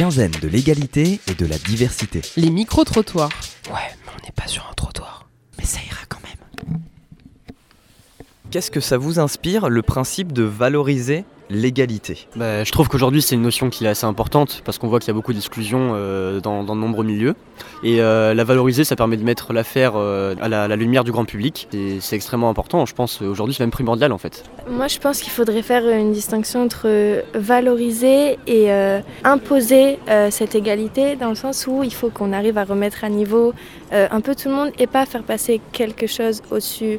quinzaine de l'égalité et de la diversité. Les micro-trottoirs. Ouais, mais on n'est pas sur un trottoir. Mais ça ira quand même. Qu'est-ce que ça vous inspire, le principe de valoriser l'égalité Bah, je trouve qu'aujourd'hui c'est une notion qui est assez importante parce qu'on voit qu'il y a beaucoup d'exclusion euh, dans, dans de nombreux milieux. Et euh, la valoriser, ça permet de mettre l'affaire euh, à, la, à la lumière du grand public. Et c'est extrêmement important, je pense aujourd'hui c'est même primordial en fait. Moi, je pense qu'il faudrait faire une distinction entre valoriser et euh, imposer euh, cette égalité, dans le sens où il faut qu'on arrive à remettre à niveau euh, un peu tout le monde et pas faire passer quelque chose au-dessus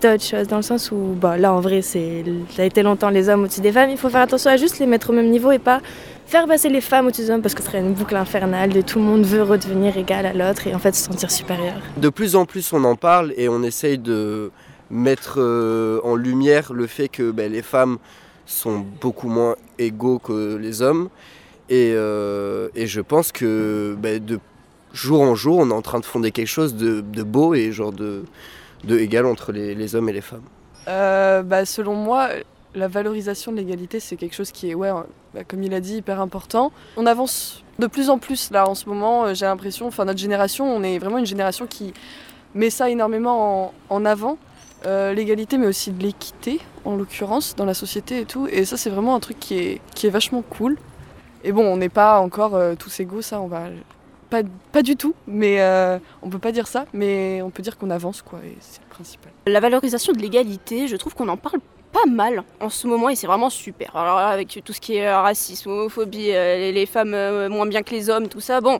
d'autres choses, dans le sens où, bah, là, en vrai, c'est, ça a été longtemps les hommes au-dessus des femmes. Il faut faire attention à juste les mettre au même niveau et pas faire passer les femmes au-dessus des hommes, parce que ce serait une boucle infernale de tout le monde veut redevenir égal à l'autre et en fait se sentir supérieur. De plus en plus, on en parle et on essaye de mettre euh, en lumière le fait que ben, les femmes sont beaucoup moins égaux que les hommes. Et, euh, et je pense que ben, de jour en jour, on est en train de fonder quelque chose de, de beau et genre de, de égal entre les, hommes et les femmes. Euh, bah, selon moi, la valorisation de l'égalité, c'est quelque chose qui est, ouais, bah, comme il a dit, hyper important. On avance de plus en plus là en ce moment. euh, J'ai l'impression, enfin notre génération, on est vraiment une génération qui met ça énormément en, avant. Euh, l'égalité, mais aussi de l'équité, en l'occurrence, dans la société et tout. Et ça, c'est vraiment un truc qui est, qui est vachement cool. Et bon, on n'est pas encore tous égaux, ça, on va. Pas, du tout, mais euh, on peut pas dire ça, mais on peut dire qu'on avance, quoi, et c'est le principal. La valorisation de l'égalité, je trouve qu'on en parle pas mal en ce moment et c'est vraiment super. Alors avec tout ce qui est racisme, homophobie, euh, les, femmes euh, moins bien que les hommes, tout ça, bon,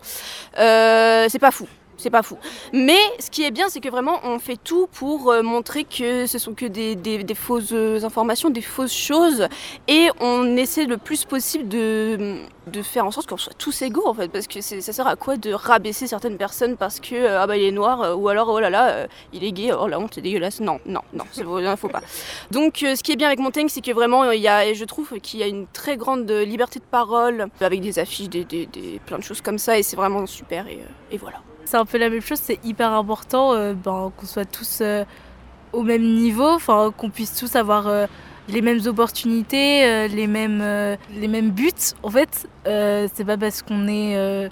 c'est pas fou. C'est pas fou. Mais ce qui est bien, c'est que vraiment, on fait tout pour montrer que ce sont que des, des- fausses informations, des fausses choses. Et on essaie le plus possible de, de faire en sorte qu'on soit tous égaux, en fait. Parce que ça sert à quoi de rabaisser certaines personnes parce que, euh, ah bah, il est noir, euh, ou alors, oh là là, euh, il est gay, oh la honte, c'est dégueulasse. Non, non, non, c'est vrai, faut pas. Donc, ce qui est bien avec Montaigne, c'est que vraiment, il y a, je trouve qu'il y a une très grande liberté de parole, avec des affiches, des, des- plein de choses comme ça, et c'est vraiment super, et, voilà. C'est un peu la même chose, c'est hyper important ben, qu'on soit tous au même niveau, enfin qu'on puisse tous avoir les mêmes opportunités, euh, les, mêmes, euh, les mêmes buts. En fait, euh, c'est pas parce qu'on est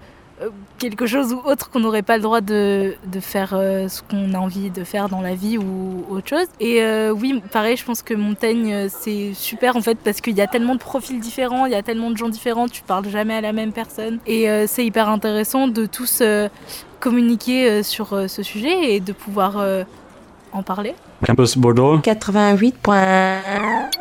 quelque chose ou autre qu'on n'aurait pas le droit de, de faire ce qu'on a envie de faire dans la vie ou autre chose. Et oui, pareil, je pense que Montaigne, c'est super en fait parce qu'il y a tellement de profils différents, il y a tellement de gens différents, tu parles jamais à la même personne. Et c'est hyper intéressant de tous communiquer sur ce sujet et de pouvoir en parler. Campus Bordeaux. 88.1